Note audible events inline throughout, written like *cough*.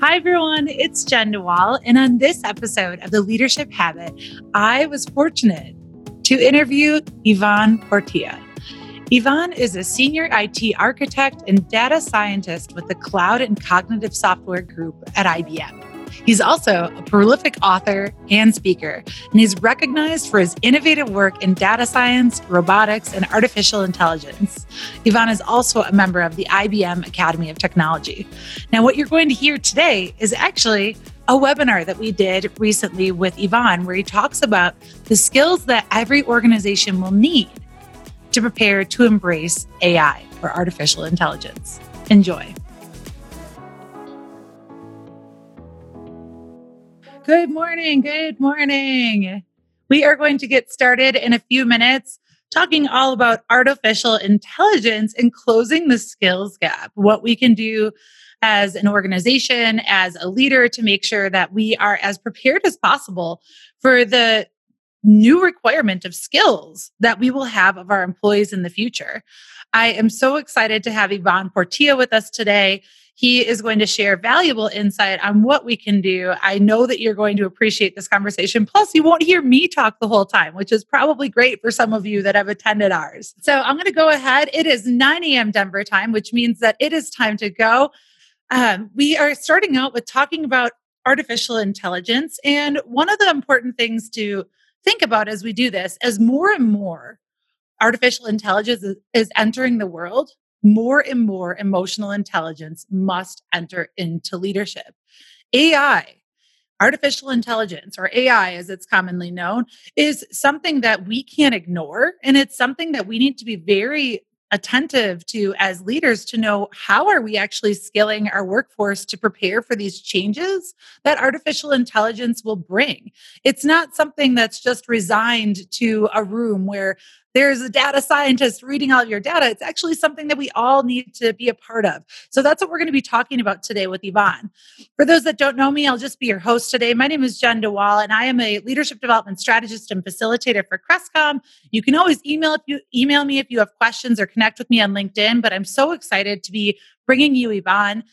Hi, everyone. It's Jenn DeWall. And on this episode of The Leadership Habit, I was fortunate to interview Ivan Portilla. Ivan is a senior IT architect and data scientist with the Cloud and Cognitive Software Group at IBM. He's also a prolific author and speaker, and he's recognized for his innovative work in data science, robotics, and artificial intelligence. Ivan is also a member of the IBM Academy of Technology. Now, what you're going to hear today is actually a webinar that we did recently with Ivan, where he talks about the skills that every organization will need to prepare to embrace AI or artificial intelligence. Enjoy. Good morning. Good morning. We are going to get started in a few minutes talking all about artificial intelligence and closing the skills gap, what we can do as an organization, as a leader to make sure that we are as prepared as possible for the new requirement of skills that we will have of our employees in the future. I am so excited to have Ivan Portilla with us today. He is going to share valuable insight on what we can do. I know that you're going to appreciate this conversation. Plus, you won't hear me talk the whole time, which is probably great for some of you that have attended ours. So I'm going to go ahead. It is 9 a.m. Denver time, which means that it is time to go. Um, we are starting out with talking about artificial intelligence. And one of the important things to think about as we do this, as more and more artificial intelligence is, is entering the world, more and more emotional intelligence must enter into leadership. AI, artificial intelligence, or AI as it's commonly known, is something that we can't ignore. And it's something that we need to be very attentive to as leaders to know how are we actually scaling our workforce to prepare for these changes that artificial intelligence will bring it's not something that's just resigned to a room where there's a data scientist reading all your data. It's actually something that we all need to be a part of. So that's what we're going to be talking about today with Ivan. For those that don't know me, I'll just be your host today. My name is Jenn DeWall, and I am a leadership development strategist and facilitator for Crestcom. You can always email if you email me if you have questions or connect with me on LinkedIn. But I'm so excited to be bringing you Ivan.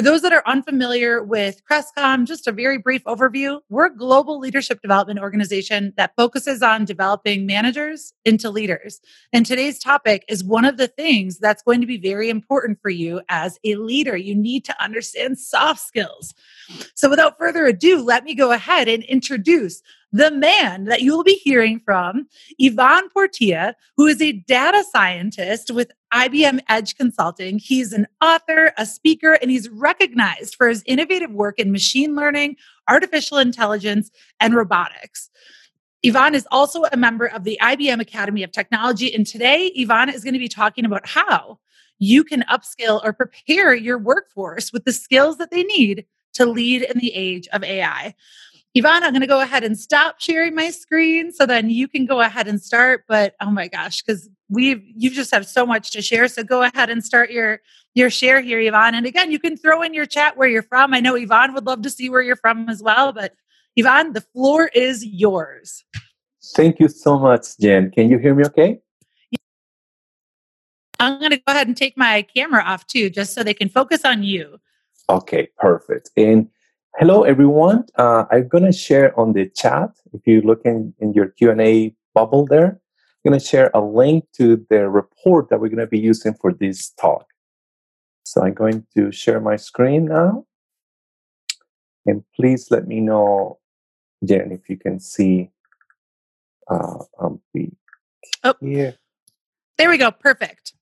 For those that are unfamiliar with Crestcom, just a very brief overview. We're a global leadership development organization that focuses on developing managers into leaders. And today's topic is one of the things that's going to be very important for you as a leader. You need to understand soft skills. So without further ado, let me go ahead and introduce the man that you will be hearing from, Ivan Portilla, who is a data scientist with IBM Edge Consulting. He's an author, a speaker, and he's recognized for his innovative work in machine learning, artificial intelligence, and robotics. Ivan is also a member of the IBM Academy of Technology. And today, Ivan is going to be talking about how you can upskill or prepare your workforce with the skills that they need to lead in the age of AI. Ivan, I'm going to go ahead and stop sharing my screen so then you can go ahead and start. But oh my gosh, because we've you just have so much to share. So go ahead and start your your share here, Ivan. And again, you can throw in your chat where you're from. I know Ivan would love to see where you're from as well. But Ivan, the floor is yours. Thank you so much, Jenn. Can you hear me okay? I'm going to go ahead and take my camera off too, just so they can focus on you. Okay, perfect. And Hello, everyone. Uh, I'm going to share on the chat. If you look in, in your Q&A bubble there, I'm going to share a link to the report that we're going to be using for this talk. So I'm going to share my screen now. And please let me know, Jenn, if you can see uh, um, the oh, here. There we go. Perfect.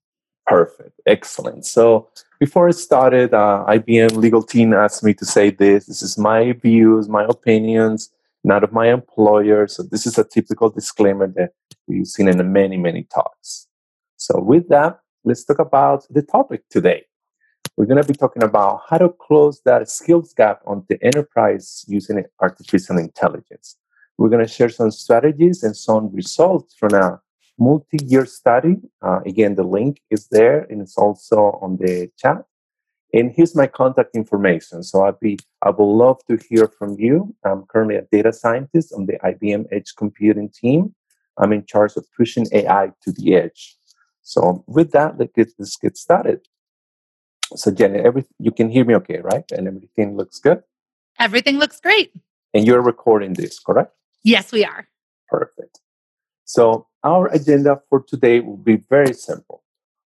Perfect. Excellent. So before I started, uh, IBM legal team asked me to say this. This is my views, my opinions, not of my employer. So this is a typical disclaimer that we've seen in many, many talks. So with that, let's talk about the topic today. We're going to be talking about how to close that skills gap on the enterprise using artificial intelligence. We're going to share some strategies and some results from a multi-year study. Uh, again, the link is there and it's also on the chat. And here's my contact information. So I'd be, I would love to hear from you. I'm currently a data scientist on the IBM Edge Computing team. I'm in charge of pushing AI to the edge. So with that, let's get, let's get started. So Jenn, every you can hear me okay, right? And everything looks good. Everything looks great. And you're recording this, correct? Yes, we are. Perfect. So our agenda for today will be very simple.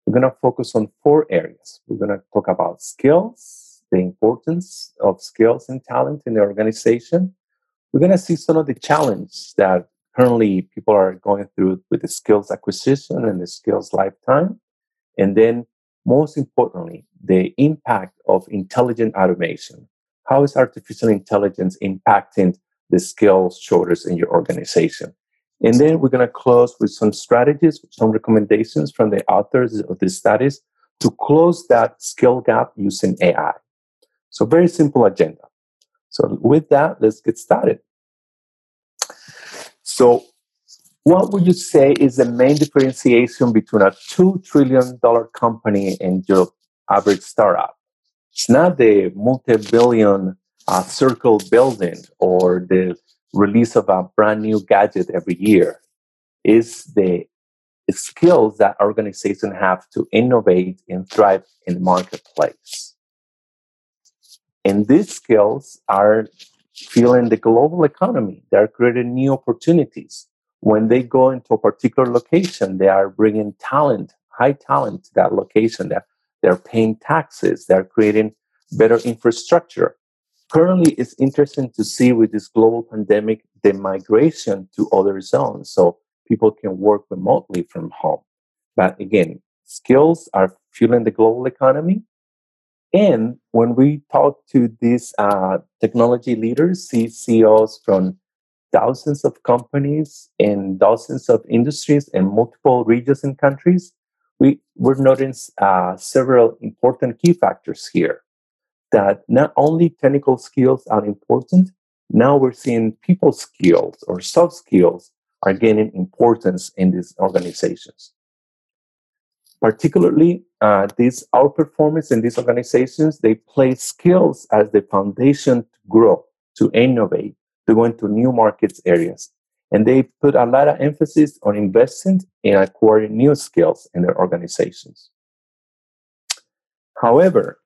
We're going to focus on four areas. We're going to talk about skills, the importance of skills and talent in the organization. We're going to see some of the challenges that currently people are going through with the skills acquisition and the skills lifetime. And then, most importantly, the impact of intelligent automation. How is artificial intelligence impacting the skills shortage in your organization? And then we're going to close with some strategies, some recommendations from the authors of the studies to close that skill gap using AI. So, very simple agenda. So, with that, let's get started. So, what would you say is the main differentiation between a $2 trillion company and your average startup? It's not the multi billion uh, circle building or the release of a brand new gadget every year. is the skills that organizations have to innovate and thrive in the marketplace. And these skills are fueling the global economy. They're creating new opportunities. When they go into a particular location, they are bringing talent, high talent to that location. They're, they're paying taxes. They're creating better infrastructure. Currently, it's interesting to see with this global pandemic the migration to other zones so people can work remotely from home. But again, skills are fueling the global economy and when we talk to these uh, technology leaders, CEOs from thousands of companies in dozens of industries and multiple regions and countries, we, we're noticing uh, several important key factors here. That not only technical skills are important, now we're seeing people skills or soft skills are gaining importance in these organizations. Particularly, uh, these outperformance in these organizations, they place skills as the foundation to grow, to innovate, to go into new markets areas. And they put a lot of emphasis on investing in acquiring new skills in their organizations. However,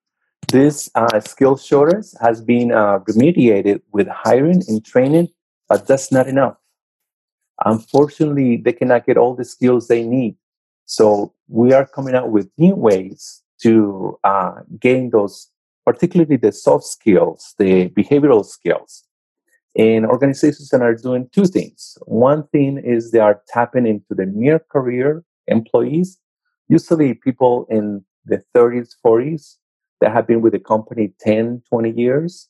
this uh, skill shortage has been uh, remediated with hiring and training, but that's not enough. Unfortunately, they cannot get all the skills they need so we are coming out with new ways to uh, gain those, particularly the soft skills, the behavioral skills. And organizations are doing two things. One thing is they are tapping into the near career employees, usually people in the 30s, 40s that have been with the company 10, 20 years.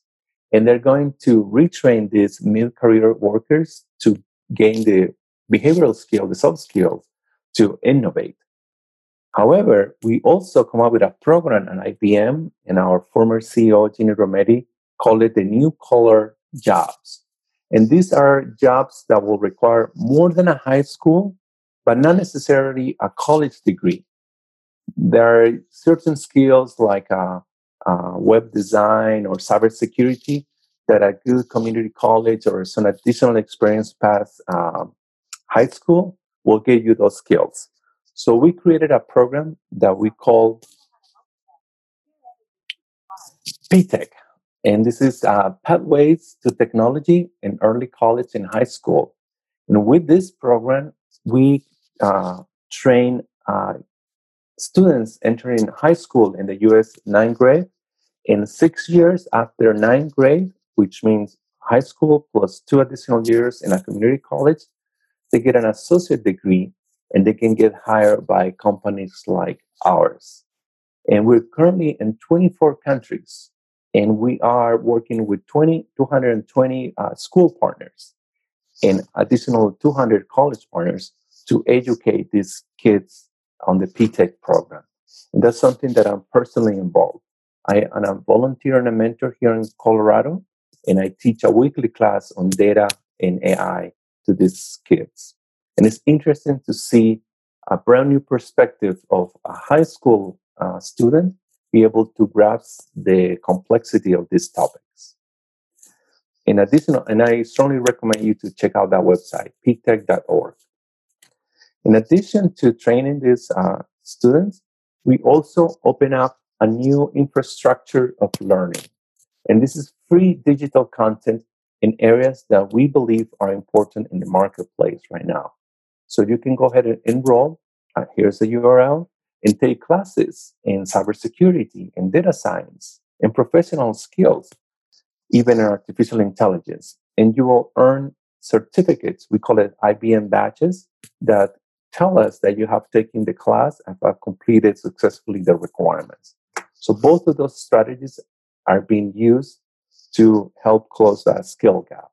And they're going to retrain these mid career workers to gain the behavioral skill, the soft skills to innovate. However, we also come up with a program at IBM, and our former CEO, Ginny Rometty, called it the New Collar Jobs. And these are jobs that will require more than a high school, but not necessarily a college degree. There are certain skills like uh, uh, web design or cybersecurity that a good community college or some additional experience past uh, high school will give you those skills. So we created a program that we call PTech. And this is uh, Pathways to Technology in Early College and High School. And with this program, we uh, train uh, students entering high school in the US ninth grade. In six years after ninth grade, which means high school plus two additional years in a community college, they get an associate degree and they can get hired by companies like ours. And we're currently in 24 countries and we are working with 20, 220 uh, school partners and additional 200 college partners to educate these kids on the PTech program. And that's something that I'm personally involved. I am a volunteer and a mentor here in Colorado, and I teach a weekly class on data and AI to these kids. And it's interesting to see a brand new perspective of a high school uh, student be able to grasp the complexity of these topics. In addition, and I strongly recommend you to check out that website, ptech.org. In addition to training these uh, students, we also open up a new infrastructure of learning. And this is free digital content in areas that we believe are important in the marketplace right now. So you can go ahead and enroll. Uh, here's the URL and take classes in cybersecurity and data science and professional skills, even in artificial intelligence. And you will earn certificates. We call it IBM badges that tell us that you have taken the class and have completed successfully the requirements. So both of those strategies are being used to help close that skill gap.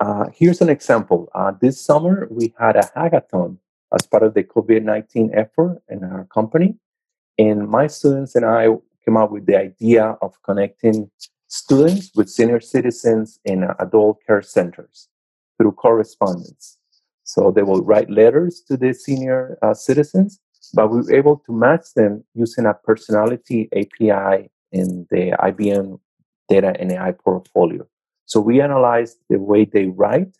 Uh, here's an example. Uh, this summer, we had a hackathon as part of the COVID 19 effort in our company. And my students and I came up with the idea of connecting students with senior citizens in adult care centers through correspondence. So they will write letters to the senior uh, citizens, but we were able to match them using a personality API in the IBM data and AI portfolio. So we analyzed the way they write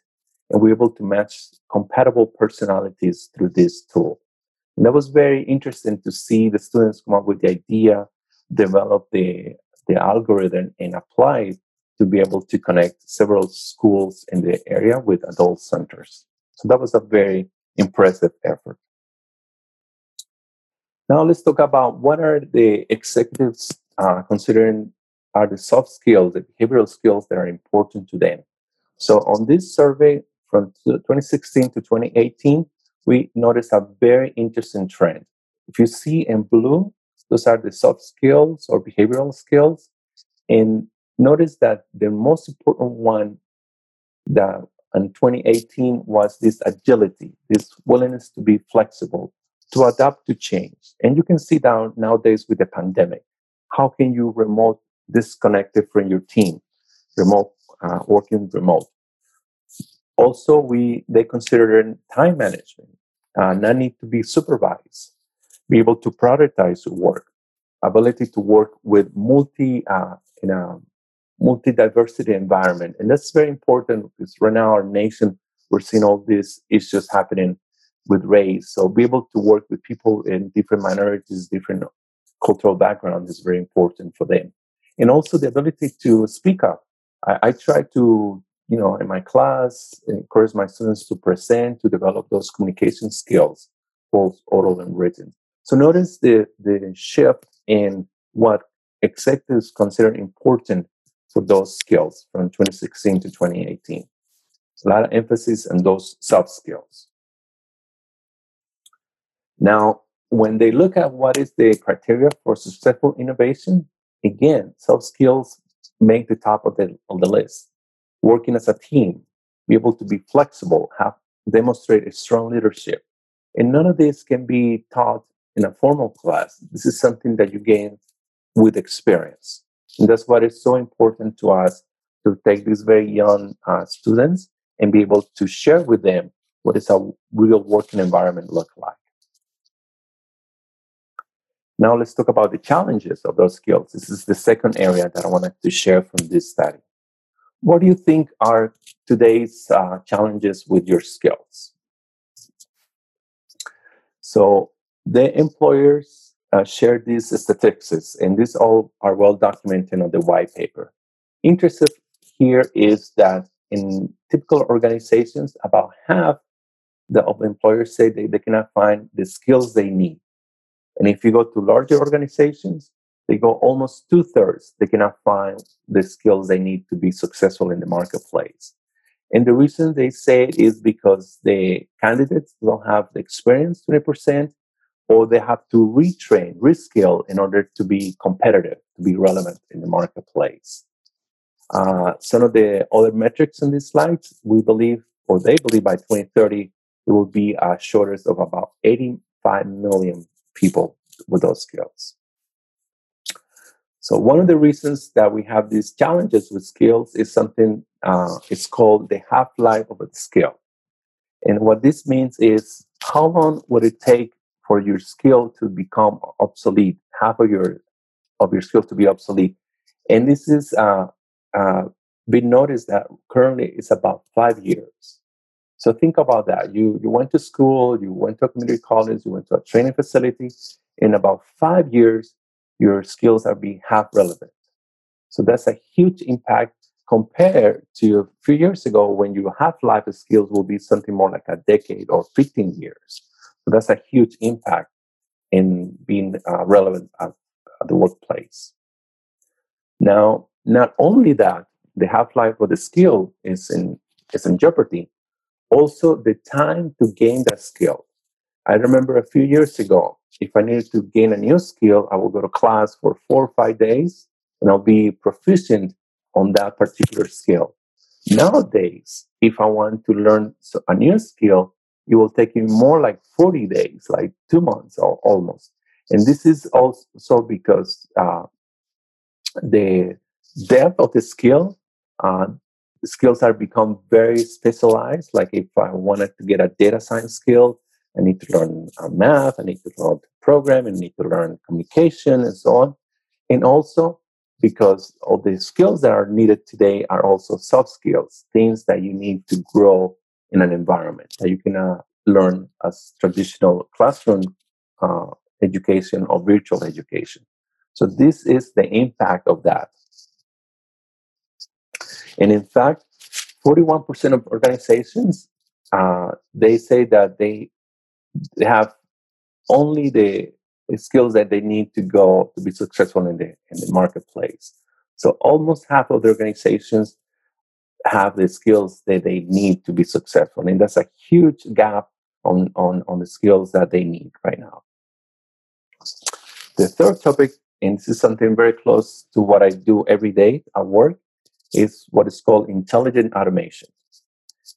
and we were able to match compatible personalities through this tool. And that was very interesting to see the students come up with the idea, develop the, the algorithm, and apply it to be able to connect several schools in the area with adult centers. So that was a very impressive effort. Now let's talk about what are the executives uh, considering are the soft skills, the behavioral skills that are important to them. So on this survey from 2016 to 2018, we noticed a very interesting trend. If you see in blue, those are the soft skills or behavioral skills. And notice that the most important one that in 2018 was this agility, this willingness to be flexible, to adapt to change. And you can see down nowadays with the pandemic, how can you remote disconnected from your team, remote uh, working remote. Also, we they consider time management, uh, not need to be supervised, be able to prioritize work, ability to work with multi uh, in a multi diversity environment, and that's very important because right now our nation we're seeing all these issues happening with race. So be able to work with people in different minorities, different cultural backgrounds is very important for them. And also the ability to speak up. I, I try to, you know, in my class, encourage my students to present, to develop those communication skills, both oral and written. So notice the, the shift in what executives consider important for those skills from 2016 to 2018. A lot of emphasis on those soft skills. Now, when they look at what is the criteria for successful innovation, again, soft skills make the top of the, of the list. Working as a team, be able to be flexible, have demonstrate a strong leadership. And none of this can be taught in a formal class. This is something that you gain with experience. And that's why it's so important to us to take these very young uh, students and be able to share with them what is a real working environment look like. Now let's talk about the challenges of those skills. This is the second area that I wanted to share from this study. What do you think are today's uh, challenges with your skills? So the employers uh, share these statistics, and these all are well documented on the white paper. Interesting here is that in typical organizations, about half the, of employers say they, they cannot find the skills they need and if you go to larger organizations, they go almost two thirds. They cannot find the skills they need to be successful in the marketplace. And the reason they say it is because the candidates don't have the experience 20%, or they have to retrain, reskill in order to be competitive, to be relevant in the marketplace. Uh, some of the other metrics in these slides, we believe, or they believe by 2030, there will be a shortage of about 85 million people with those skills. So one of the reasons that we have these challenges with skills is something uh, it's called the half-life of a skill. And what this means is how long would it take for your skill to become obsolete, half of your of your skill to be obsolete. And this is uh, uh, been noticed that currently it's about five years. So think about that. You you went to school, you went to a community college, you went to a training facility, in about five years, your skills are being half relevant. So that's a huge impact compared to a few years ago when your half life skills will be something more like a decade or 15 years. So that's a huge impact in being uh, relevant at, at the workplace. Now, not only that, the half life of the skill is in is in jeopardy. Also, the time to gain that skill. I remember a few years ago, if I needed to gain a new skill, I would go to class for four or five days and I'll be proficient on that particular skill. Nowadays, if I want to learn a new skill, it will take you more like 40 days, like two months or almost. And this is also because uh, the depth of the skill, uh, the skills are become very specialized. Like if I wanted to get a data science skill, I need to learn uh, math, I need to learn program, I need to learn communication and so on. And also because all the skills that are needed today are also soft skills, things that you need to grow in an environment that you cannot learn as traditional classroom uh, education or virtual education. So this is the impact of that. And in fact, 41% of organizations, uh, they say that they, have only the skills that they need to go to be successful in the in the marketplace. So almost half of the organizations have the skills that they need to be successful, and that's a huge gap on on on the skills that they need right now. The third topic, and this is something very close to what I do every day at work, is what is called intelligent automation.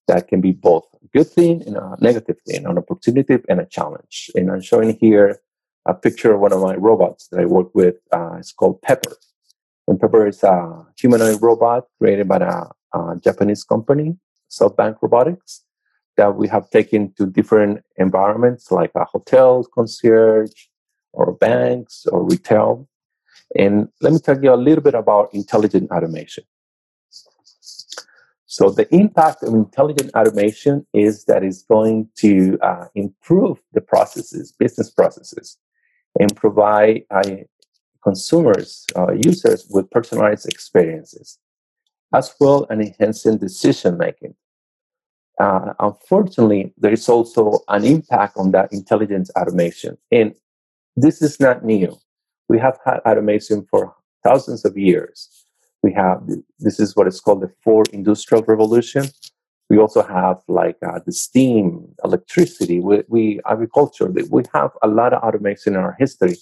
That can be both a good thing and a negative thing, an opportunity and a challenge. And I'm showing here a picture of one of my robots that I work with. Uh, it's called Pepper. And Pepper is a humanoid robot created by a, a Japanese company, SoftBank Robotics, that we have taken to different environments like a hotel, concierge, or banks or retail. And let me tell you a little bit about intelligent automation. So the impact of intelligent automation is that it's going to uh, improve the processes, business processes, and provide uh, consumers, uh, users with personalized experiences, as well as enhancing decision making. Uh, unfortunately, there is also an impact on that intelligence automation. And this is not new. We have had automation for thousands of years. We have, this is what is called the fourth industrial revolution. We also have like uh, the steam, electricity, we, we agriculture. We have a lot of automation in our history.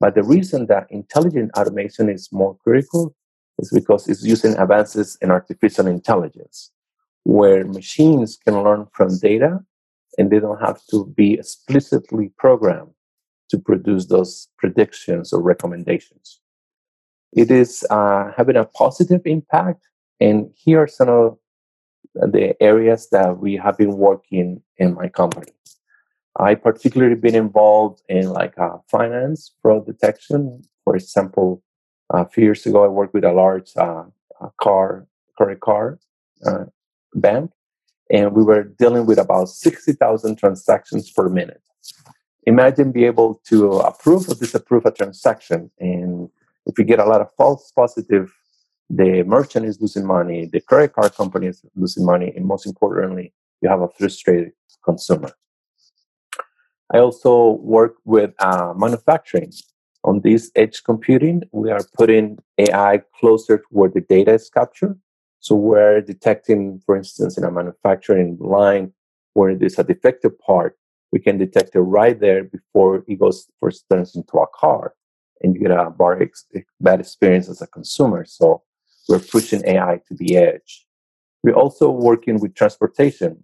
But the reason that intelligent automation is more critical is because it's using advances in artificial intelligence, where machines can learn from data and they don't have to be explicitly programmed to produce those predictions or recommendations. It is uh, having a positive impact, and here are some of the areas that we have been working in my company. I particularly been involved in like uh, finance fraud detection. For example, a few years ago, I worked with a large uh, car credit card uh, bank, and we were dealing with about sixty thousand transactions per minute. Imagine being able to approve or disapprove a transaction, and if you get a lot of false positive the merchant is losing money, the credit card company is losing money, and most importantly, you have a frustrated consumer. I also work with uh, manufacturing. On this edge computing, we are putting AI closer to where the data is captured. So we're detecting, for instance, in a manufacturing line where there's a defective part, we can detect it right there before it goes for instance, into a car, and you get a bad experience as a consumer. So we're pushing AI to the edge. We're also working with transportation.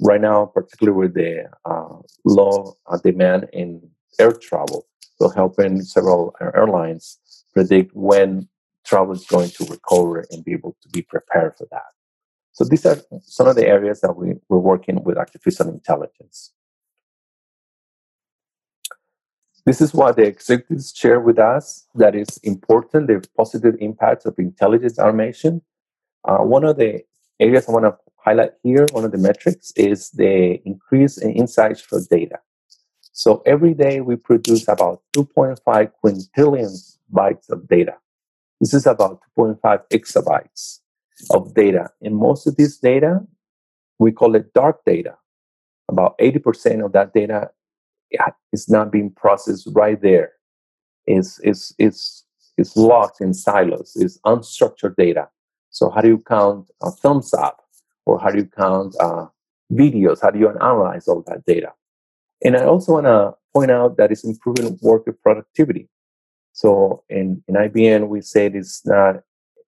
Right now, particularly with the uh, low uh, demand in air travel, we're helping several airlines predict when travel is going to recover and be able to be prepared for that. So these are some of the areas that we, we're working with artificial intelligence. This is what the executives share with us that is important, the positive impacts of intelligence automation. Uh, one of the areas I want to highlight here, one of the metrics is the increase in insights for data. So every day we produce about 2.5 quintillion bytes of data. This is about 2.5 exabytes of data. And most of this data, we call it dark data. About 80% of that data is not being processed right there. It's, it's, it's, it's locked in silos. It's unstructured data. So how do you count a thumbs up? Or how do you count uh, videos? How do you analyze all that data? And I also want to point out that it's improving worker productivity. So in, in IBM, we say it's not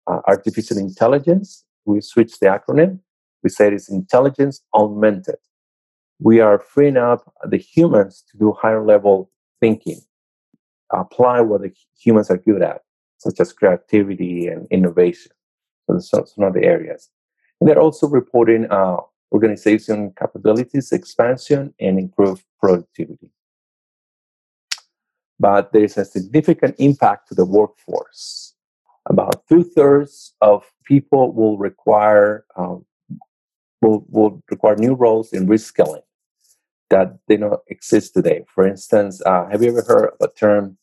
uh, artificial intelligence. We switch the acronym. We say it's intelligence augmented. We are freeing up the humans to do higher level thinking, apply what the humans are good at, such as creativity and innovation. So some, some of the areas. And they're also reporting uh, organization capabilities, expansion, and improved productivity. But there's a significant impact to the workforce. About two thirds of people will require um, will, will require new roles in reskilling that they don't exist today. For instance, uh, have you ever heard of a term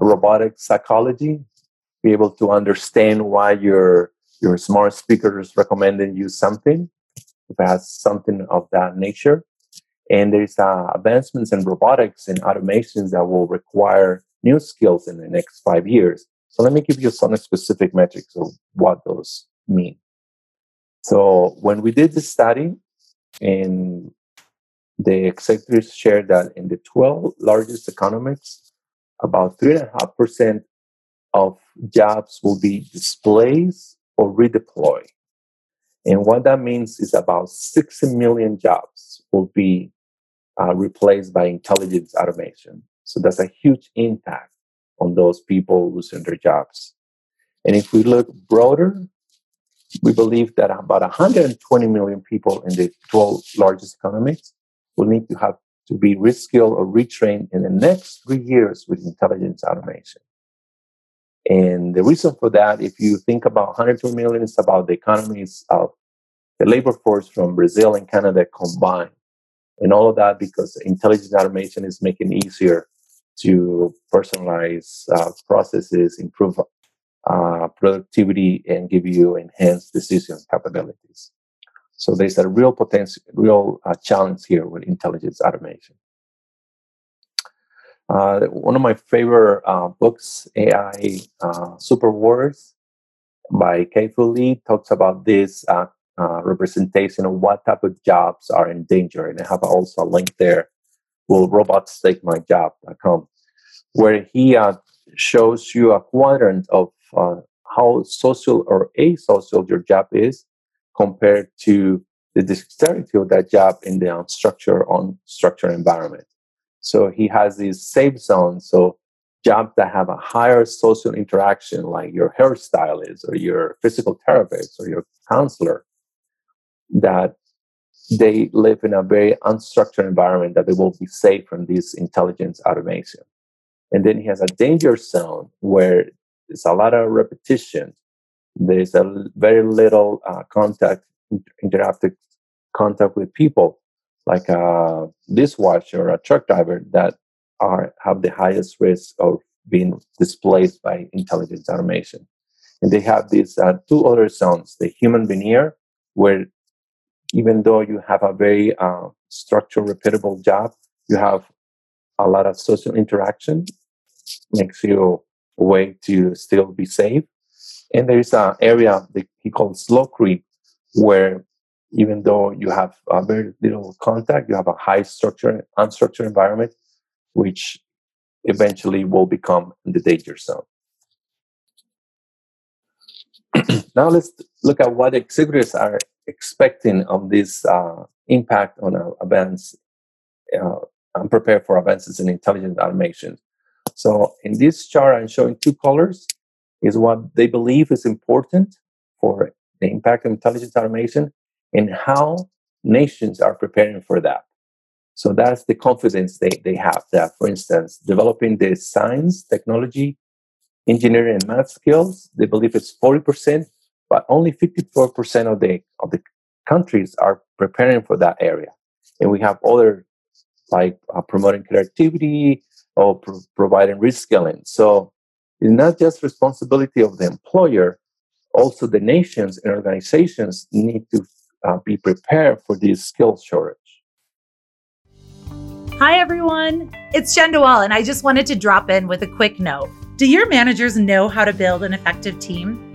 robotic psychology? Be able to understand why your your smart speaker is recommending you something if it has something of that nature. And there's uh, advancements in robotics and automations that will require new skills in the next five years. So let me give you some specific metrics of what those mean. So when we did the study, and the executives shared that in the 12 largest economies, about 3.5% of jobs will be displaced or redeployed. And what that means is about 60 million jobs will be uh, replaced by intelligence automation. So that's a huge impact on those people losing their jobs. And if we look broader, we believe that about 120 million people in the 12 largest economies will need to have to be reskilled or retrained in the next three years with intelligence automation. And the reason for that, if you think about 120 million, it's about the economies of the labor force from Brazil and Canada combined. And all of that because intelligence automation is making easier to personalize uh, processes, improve uh, productivity, and give you enhanced decision capabilities. So there's a real potential, real uh, challenge here with intelligence automation. Uh, one of my favorite uh, books, AI uh, Superpowers by Kai-Fu Lee, talks about this uh, uh, representation of what type of jobs are in danger. And I have also a link there, will robots take my job.com, where he uh, shows you a quadrant of how social or asocial your job is compared to the dexterity of that job in the unstructured, unstructured environment. So he has these safe zones. So jobs that have a higher social interaction, like your hairstylist or your physical therapist or your counselor, that they live in a very unstructured environment that they will be safe from this intelligence automation. And then he has a danger zone where there's a lot of repetition. There's a very little uh, contact, interactive contact with people like a dishwasher or a truck driver that are have the highest risk of being displaced by intelligence automation. And they have these uh, two other zones: the human veneer, where even though you have a very uh, structured, repeatable job, you have a lot of social interaction, makes you a way to still be safe. And there is an area that he calls slow creep, where even though you have very little contact, you have a high structure, unstructured environment, which eventually will become the danger zone. *clears throat* now let's look at what executives are expecting of this uh, impact on uh, advance, uh, I'm prepared for advances in intelligent automation. So in this chart, I'm showing two colors is what they believe is important for the impact of intelligent automation and how nations are preparing for that. So that's the confidence they, they have that, for instance, developing the science, technology, engineering, and math skills, they believe it's 40%, but only 54% of the, of the countries are preparing for that area. And we have other like uh, promoting creativity or pro- providing reskilling. So it's not just responsibility of the employer, also the nations and organizations need to uh, be prepared for this skill shortage. Hi, everyone. It's Jenn and I just wanted to drop in with a quick note. Do your managers know how to build an effective team?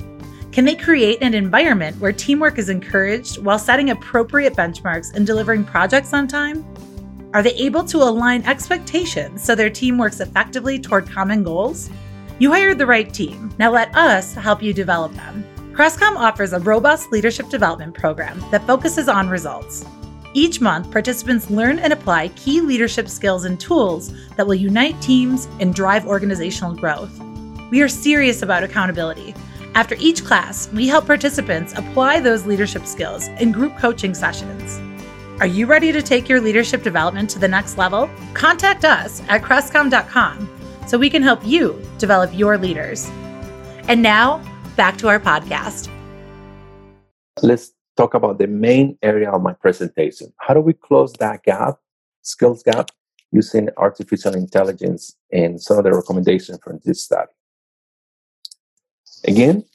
Can they create an environment where teamwork is encouraged while setting appropriate benchmarks and delivering projects on time? Are they able to align expectations so their team works effectively toward common goals? You hired the right team. Now let us help you develop them. Crestcom offers a robust leadership development program that focuses on results. Each month, participants learn and apply key leadership skills and tools that will unite teams and drive organizational growth. We are serious about accountability. After each class, we help participants apply those leadership skills in group coaching sessions. Are you ready to take your leadership development to the next level? Contact us at crestcom.com so we can help you develop your leaders. And now, back to our podcast. Let's talk about the main area of my presentation. How do we close that gap, skills gap, using artificial intelligence and some of the recommendations from this study? Again,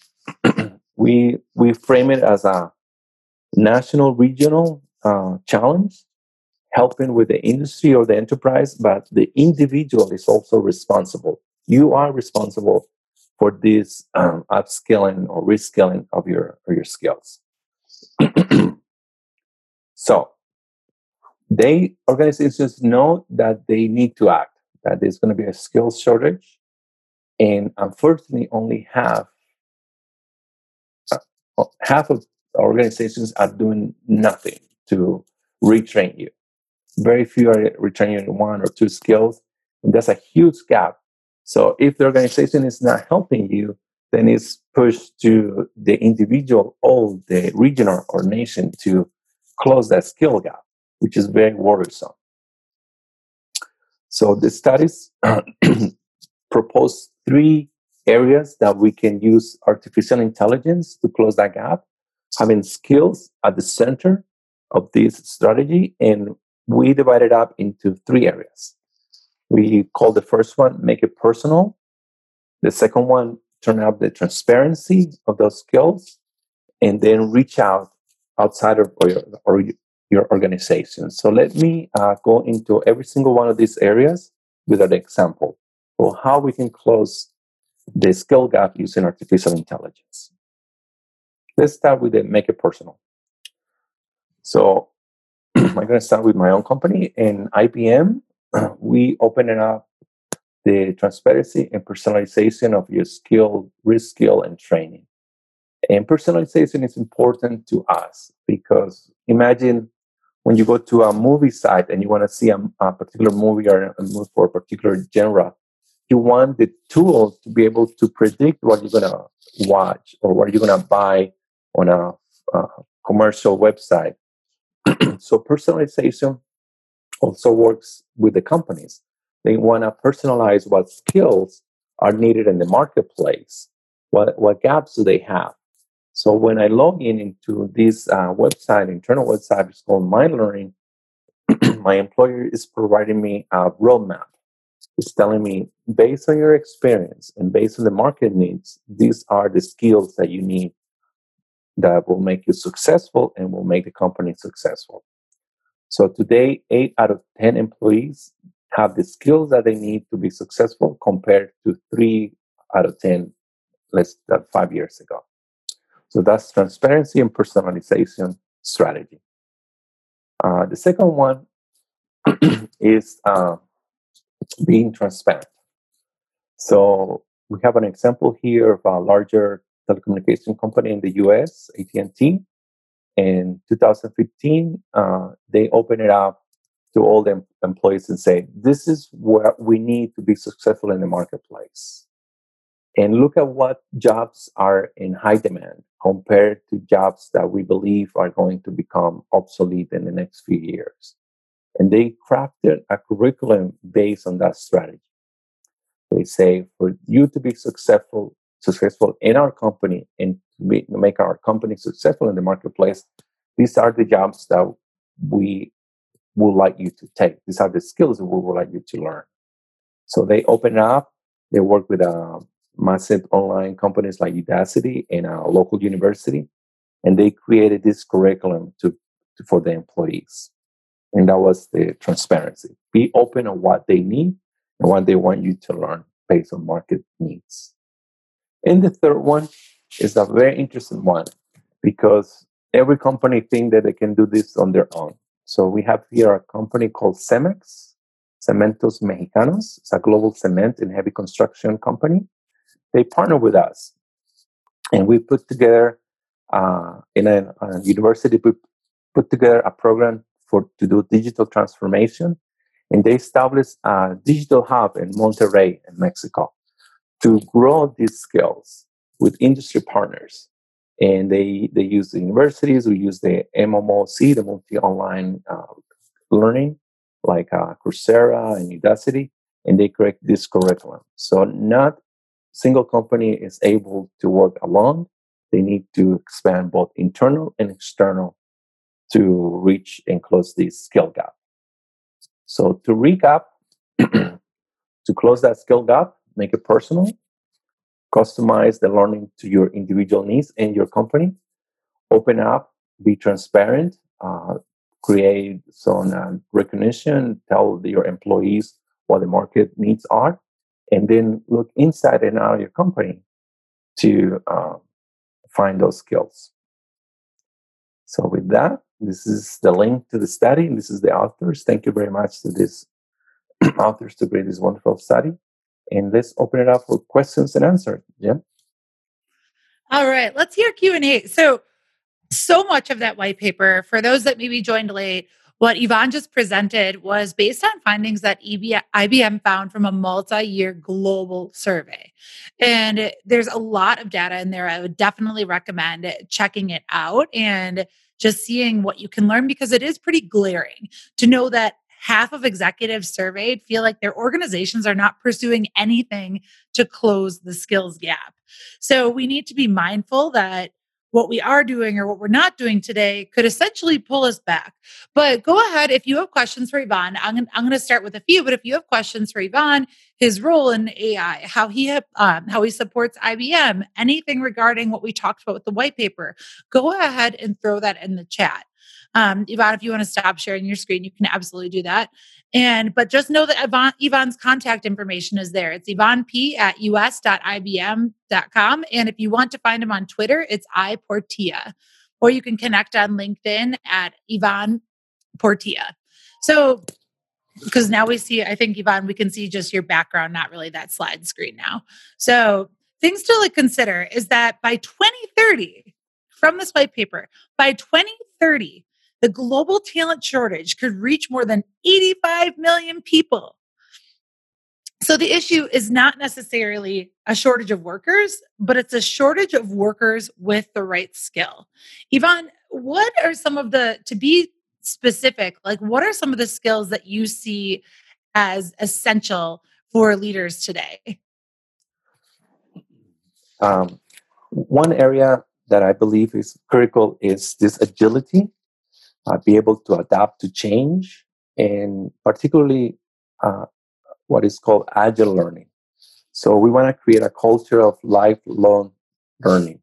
*clears throat* we we frame it as a national, regional uh, challenge, helping with the industry or the enterprise, but the individual is also responsible. You are responsible for this um, upskilling or reskilling of your your skills. *clears throat* so they organizations know that they need to act, that there's going to be a skills shortage, and unfortunately, only half uh, half of organizations are doing nothing to retrain you. Very few are retraining one or two skills, and there's a huge gap. So if the organization is not helping you, then it's pushed to the individual or the regional or nation to close that skill gap, which is very worrisome. So the studies *clears throat* propose three areas that we can use artificial intelligence to close that gap, having skills at the center of this strategy. And we divide it up into three areas. We call the first one make it personal. The second one, turn up the transparency of those skills. And then reach out outside of your, or your organization. So let me uh, go into every single one of these areas with an example of how we can close the skill gap using artificial intelligence. Let's start with the make it personal. So *clears throat* I'm going to start with my own company. In IBM, we open it up the transparency and personalization of your skill, reskill, and training. And personalization is important to us because imagine when you go to a movie site and you want to see a, a particular movie or a movie for a particular genre, you want the tools to be able to predict what you're going to watch or what you're going to buy on a, a commercial website. *clears throat* so personalization also works with the companies. They want to personalize what skills are needed in the marketplace. What, what gaps do they have? So when I log in into this uh, website, internal website, it's called My Learning, *clears throat* my employer is providing me a roadmap It's telling me based on your experience and based on the market needs, these are the skills that you need that will make you successful and will make the company successful. So today, eight out of 10 employees have the skills that they need to be successful compared to three out of 10 less than five years ago. So that's transparency and personalization strategy. Uh, the second one *clears throat* is uh, being transparent. So we have an example here of a larger telecommunication company in the U.S., AT&T. In 2015, uh, they opened it up to all the employees and say, "This is what we need to be successful in the marketplace." And look at what jobs are in high demand compared to jobs that we believe are going to become obsolete in the next few years. And they crafted a curriculum based on that strategy. They say for you to be successful, successful in our company to, be, make our company successful in the marketplace, these are the jobs that we would like you to take. These are the skills that we would like you to learn. So they open up. They work with uh, massive online companies like Udacity and a local university, and they created this curriculum to, to for the employees. And that was the transparency. Be open on what they need and what they want you to learn based on market needs. And the third one is a very interesting one because every company think that they can do this on their own. So we have here a company called Cemex, Cementos Mexicanos. It's a global cement and heavy construction company. They partner with us, and we put together uh, in a, a university. We put together a program for to do digital transformation, and they established a digital hub in Monterrey, in Mexico, to grow these skills with industry partners and they they use the universities we use the MMOC, the multi online uh, learning, like uh, Coursera and Udacity, and they create this curriculum. So not single company is able to work alone. They need to expand both internal and external to reach and close this skill gap. So to recap, *clears throat* to close that skill gap, make it personal, customize the learning to your individual needs and your company. Open up, be transparent, uh, create some uh, recognition, tell your employees what the market needs are, and then look inside and out of your company to uh, find those skills. So, with that, this is the link to the study, this is the authors. Thank you very much to these *clears throat* authors to create this wonderful study and let's open it up for questions and answers. Jim. All right, let's hear Q and A. So, so much of that white paper for those that maybe joined late. What Ivan just presented was based on findings that IBM found from a multi year global survey. And there's a lot of data in there. I would definitely recommend checking it out and just seeing what you can learn because it is pretty glaring to know that half of executives surveyed feel like their organizations are not pursuing anything to close the skills gap. So we need to be mindful that what we are doing or what we're not doing today could essentially pull us back. But go ahead if you have questions for Ivan. I'm, I'm going to start with a few, but if you have questions for Ivan, his role in AI, how he um, how he supports IBM, anything regarding what we talked about with the white paper, go ahead and throw that in the chat. Um, Ivan, if you want to stop sharing your screen, you can absolutely do that. And but just know that Ivan, Ivan's contact information is there. It's Ivan P at us.ibm.com. And if you want to find him on Twitter, it's iPortilla. Or you can connect on LinkedIn at Ivan Portilla. So because now we see, I think Ivan, we can see just your background, not really that slide screen now. So things to like consider is that by 2030, from this white paper, by 2030, the global talent shortage could reach more than 85 million people. So the issue is not necessarily a shortage of workers, but it's a shortage of workers with the right skill. Ivan, what are some of the, to be specific, like what are some of the skills that you see as essential for leaders today? Um, one area that I believe is critical is this agility uh, be able to adapt to change, and particularly uh, what is called agile learning. So we want to create a culture of lifelong learning.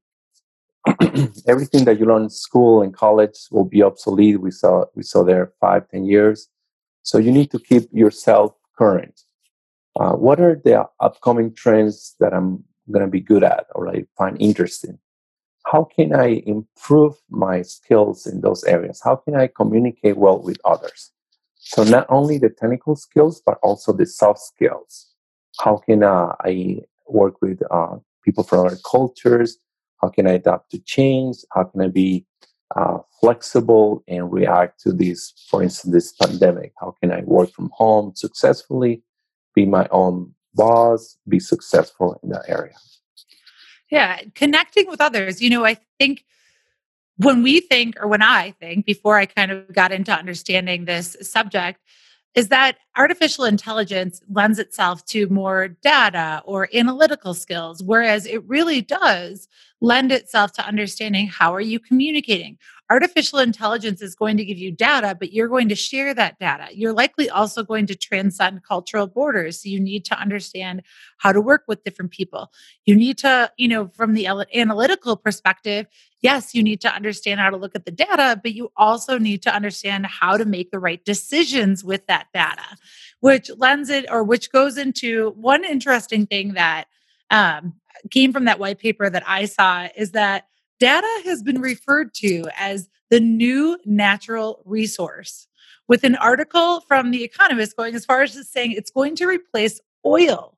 *clears throat* Everything that you learn in school and college will be obsolete. We saw we saw there five, ten years. So you need to keep yourself current. Uh, what are the upcoming trends that I'm going to be good at or I find interesting? How can I improve my skills in those areas? How can I communicate well with others? So not only the technical skills, but also the soft skills. How can uh, I work with uh, people from other cultures? How can I adapt to change? How can I be uh, flexible and react to this, for instance, this pandemic? How can I work from home successfully, be my own boss, be successful in that area? Yeah, connecting with others. You know, I think when we think, or when I think, before I kind of got into understanding this subject, is that artificial intelligence lends itself to more data or analytical skills, whereas it really does lend itself to understanding how are you communicating? Artificial intelligence is going to give you data, but you're going to share that data. You're likely also going to transcend cultural borders. So you need to understand how to work with different people. You need to, you know, from the analytical perspective, yes, you need to understand how to look at the data, but you also need to understand how to make the right decisions with that data, which lends it or which goes into one interesting thing that um, came from that white paper that I saw is that data has been referred to as the new natural resource, with an article from The Economist going as far as saying it's going to replace oil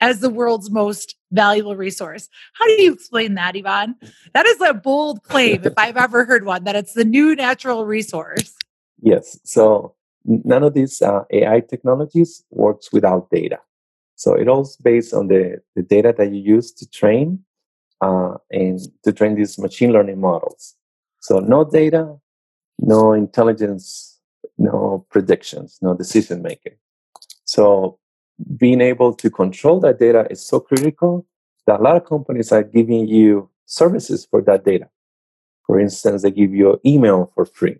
as the world's most valuable resource. How do you explain that, Ivan? That is a bold claim, if I've ever heard one, that it's the new natural resource. Yes. So none of these uh, AI technologies works without data. So it all's based on the, the data that you use to train uh, and to train these machine learning models. So no data, no intelligence, no predictions, no decision making. So being able to control that data is so critical that a lot of companies are giving you services for that data. For instance, they give you email for free,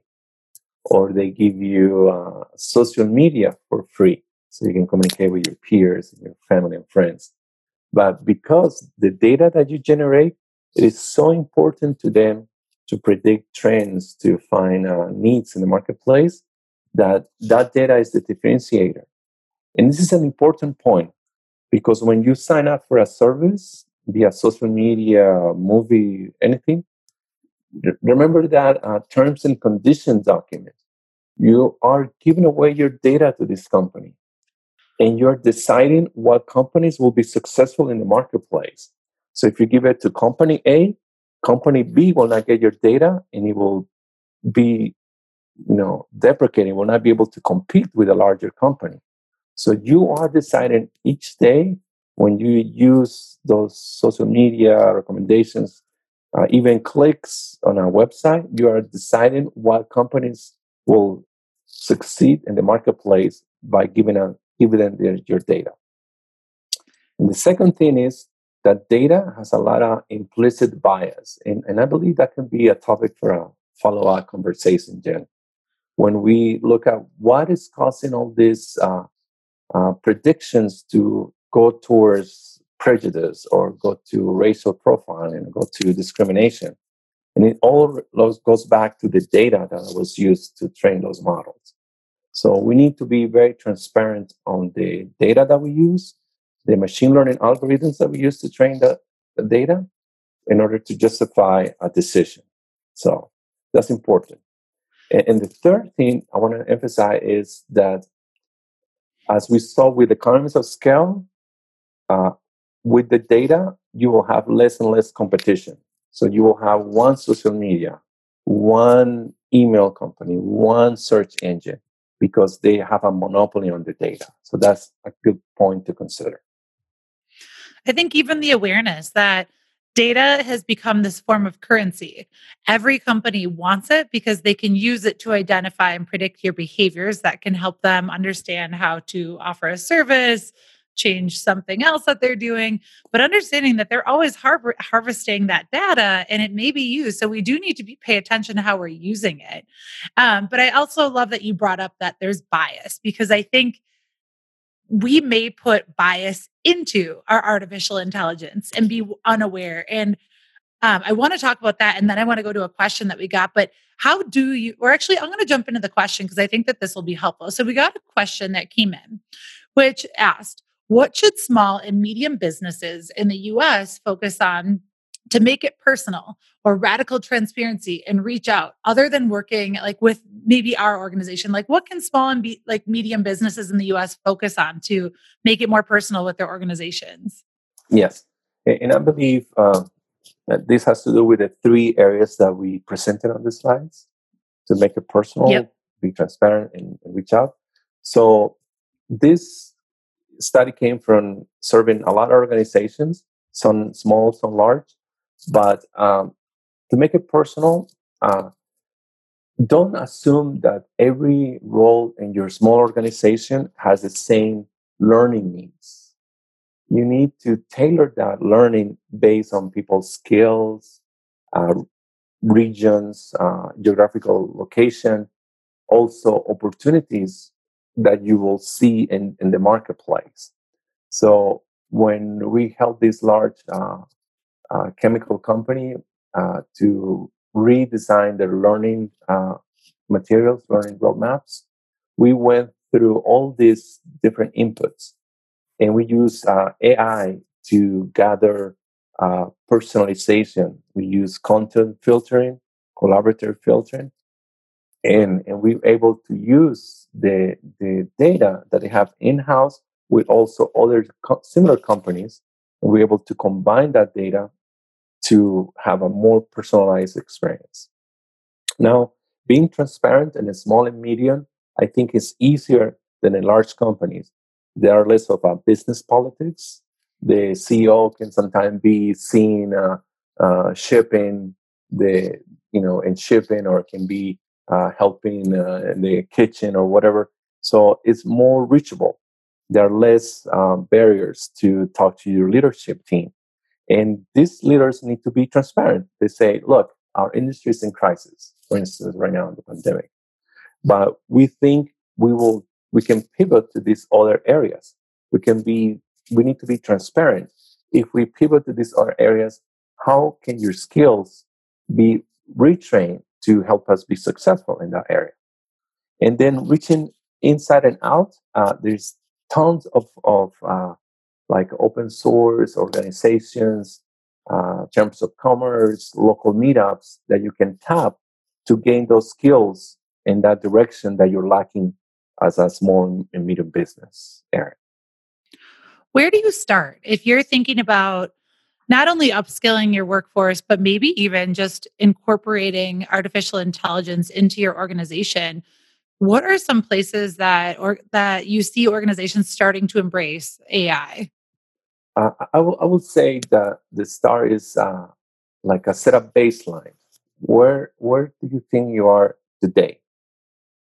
or they give you uh, social media for free, so you can communicate with your peers, and your family, and friends. But because the data that you generate it is so important to them to predict trends, to find uh, needs in the marketplace, that that data is the differentiator. And this is an important point because when you sign up for a service via social media, movie, anything, remember that uh, terms and conditions document. You are giving away your data to this company and you're deciding what companies will be successful in the marketplace. So if you give it to company A, company B will not get your data and it will be you know deprecating will not be able to compete with a larger company so you are deciding each day when you use those social media recommendations uh, even clicks on our website you are deciding what companies will succeed in the marketplace by giving a give them their, your data. And the second thing is that data has a lot of implicit bias. And, and I believe that can be a topic for a follow up conversation, Jenn. When we look at what is causing all these uh, uh, predictions to go towards prejudice or go to racial profiling go to discrimination. And it all goes back to the data that was used to train those models. So we need to be very transparent on the data that we use, the machine learning algorithms that we use to train the, the data in order to justify a decision. So that's important. And, and the third thing I want to emphasize is that as we saw with economies of scale, uh, with the data, you will have less and less competition. So you will have one social media, one email company, one search engine because they have a monopoly on the data. So that's a good point to consider. I think even the awareness that data has become this form of currency. Every company wants it because they can use it to identify and predict your behaviors that can help them understand how to offer a service, change something else that they're doing, but understanding that they're always har- harvesting that data and it may be used. So we do need to be, pay attention to how we're using it. Um, but I also love that you brought up that there's bias because I think we may put bias into our artificial intelligence and be unaware. And um, I want to talk about that. And then I want to go to a question that we got. But how do you, or actually, I'm going to jump into the question because I think that this will be helpful. So we got a question that came in, which asked, what should small and medium businesses in the US focus on to make it personal or radical transparency and reach out other than working like with maybe our organization? Like what can small and be, like medium businesses in the US focus on to make it more personal with their organizations? Yes. And i believe uh, that this has to do with the three areas that we presented on the slides to make it personal yep. be transparent and, and reach out. So this study came from serving a lot of organizations, some small, some large. But um, to make it personal, uh, don't assume that every role in your small organization has the same learning needs. You need to tailor that learning based on people's skills, uh, regions, uh, geographical location, also opportunities that you will see in, in the marketplace. So when we help this large uh, uh, chemical company uh, to redesign their learning uh, materials, learning roadmaps, we went through all these different inputs and we use uh, AI to gather uh, personalization. We use content filtering, collaborative filtering, and, and we're able to use the, the data that they have in house with also other co- similar companies. And we're able to combine that data to have a more personalized experience. Now, being transparent in a small and medium, I think is easier than in large companies. There are less of a business politics. The CEO can sometimes be seen uh, uh, shipping the, you know, in shipping or can be uh, helping uh, in the kitchen or whatever. So it's more reachable. There are less um, barriers to talk to your leadership team. And these leaders need to be transparent. They say, look, our industry is in crisis, for instance, right now in the pandemic. But we think we will we can pivot to these other areas. We can be we need to be transparent. If we pivot to these other areas, how can your skills be retrained to help us be successful in that area? And then reaching inside and out, uh, there's tons of, of uh, like open source organizations, uh, terms of commerce, local meetups that you can tap to gain those skills in that direction that you're lacking as a small and medium business area. Where do you start if you're thinking about not only upskilling your workforce, but maybe even just incorporating artificial intelligence into your organization? What are some places that or that you see organizations starting to embrace AI? Uh, I, will, say that the start is uh, like a set up baseline. Where where do you think you are today?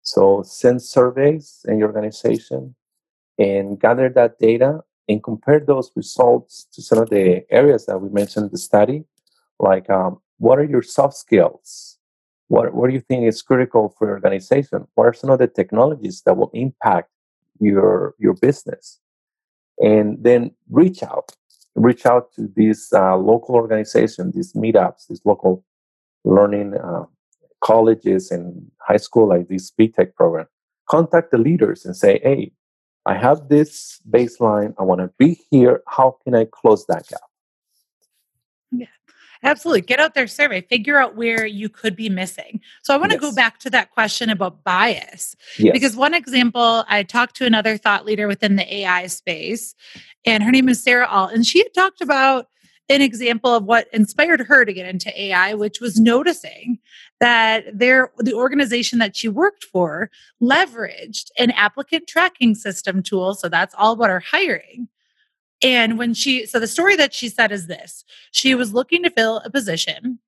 So send surveys in your organization and gather that data and compare those results to some of the areas that we mentioned in the study, like um, what are your soft skills? What, what do you think is critical for your organization? What are some of the technologies that will impact your, your business? And then reach out, reach out to these uh, local organizations, these meetups, these local learning uh, colleges and high school, like this P-TECH program. Contact the leaders and say, hey, I have this baseline. I want to be here. How can I close that gap? Yeah, absolutely. Get out there, survey, figure out where you could be missing. So I want to yes. go back to that question about bias. Yes. Because one example, I talked to another thought leader within the AI space, and her name is Sarah Alt, and she had talked about an example of what inspired her to get into AI, which was noticing that there the organization that she worked for leveraged an applicant tracking system tool. So that's all about her hiring. And when she, so the story that she said is this she was looking to fill a position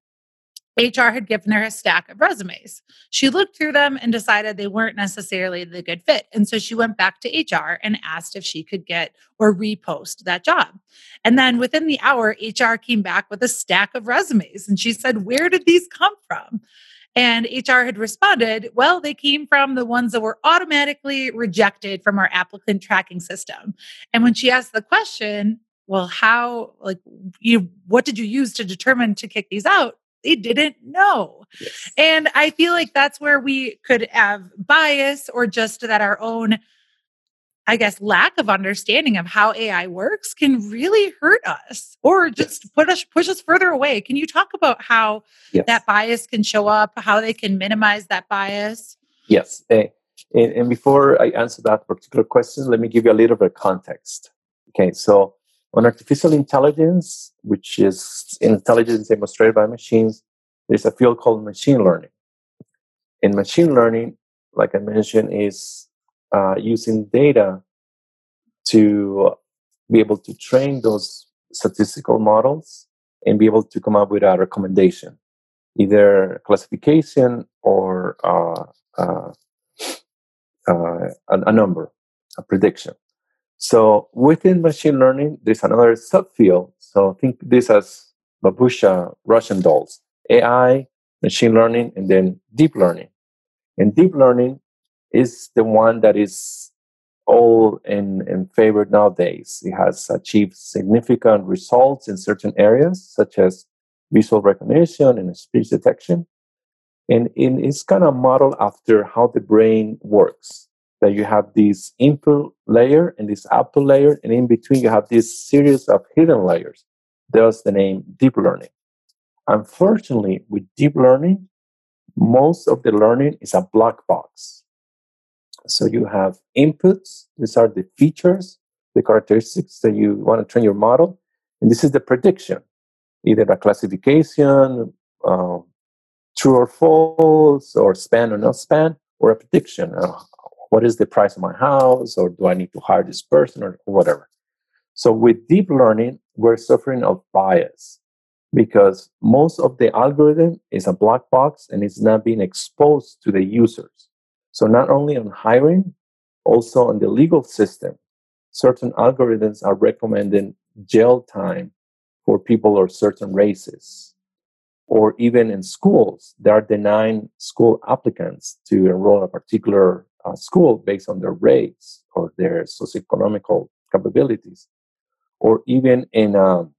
HR had given her a stack of resumes. She looked through them and decided they weren't necessarily the good fit. And so she went back to HR and asked if she could get or repost that job. And then within the hour, HR came back with a stack of resumes. And she said, Where did these come from? And HR had responded, Well, they came from the ones that were automatically rejected from our applicant tracking system. And when she asked the question, well, how, like, you, what did you use to determine to kick these out? They didn't know. Yes. And I feel like that's where we could have bias or just that our own, I guess, lack of understanding of how AI works can really hurt us or just yes. put us push us further away. Can you talk about how yes. that bias can show up, how they can minimize that bias? Yes. And, and before I answer that particular question, let me give you a little bit of context. Okay, so on artificial intelligence, which is intelligence demonstrated by machines, there's a field called machine learning. In machine learning, like I mentioned, is uh, using data to be able to train those statistical models and be able to come up with a recommendation, either classification or uh, uh, uh a, a number, a prediction. So within machine learning, there's another subfield. So think this as babushka Russian dolls. AI machine learning, and then deep learning. And deep learning is the one that is all in, in favor nowadays. It has achieved significant results in certain areas, such as visual recognition and speech detection. And it's kind of modeled after how the brain works. That you have this input layer and this output layer, and in between you have this series of hidden layers. Thus the name deep learning. Unfortunately, with deep learning, most of the learning is a black box. So you have inputs, these are the features, the characteristics that you want to train your model, and this is the prediction, either a classification, uh, true or false, or spam or not spam, or a prediction. Uh, what is the price of my house, or do I need to hire this person, or whatever. So with deep learning, we're suffering of bias because most of the algorithm is a black box and it's not being exposed to the users. So not only on hiring, also on the legal system, certain algorithms are recommending jail time for people of certain races. Or even in schools, they are denying school applicants to enroll a particular uh, school based on their race or their socioeconomical capabilities. Or even in um,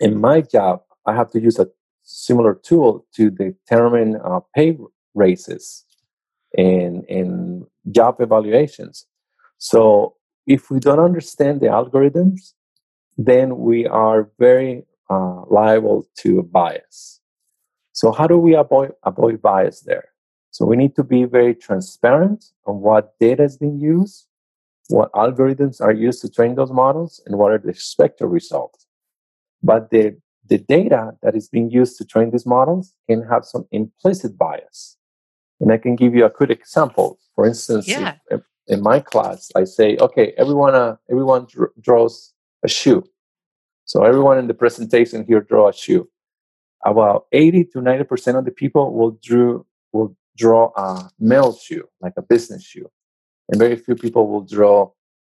in my job, I have to use a similar tool to determine uh, pay raises in, in job evaluations. So if we don't understand the algorithms, then we are very uh, liable to bias. So how do we avoid, avoid bias there? So we need to be very transparent on what data is being used, what algorithms are used to train those models, and what are the expected results. But the, the data that is being used to train these models can have some implicit bias. And I can give you a quick example. For instance, yeah. if, if in my class, I say, okay, everyone, uh, everyone dr- draws a shoe. So everyone in the presentation here draw a shoe. About 80 to 90% of the people will drew will draw a male shoe, like a business shoe. And very few people will draw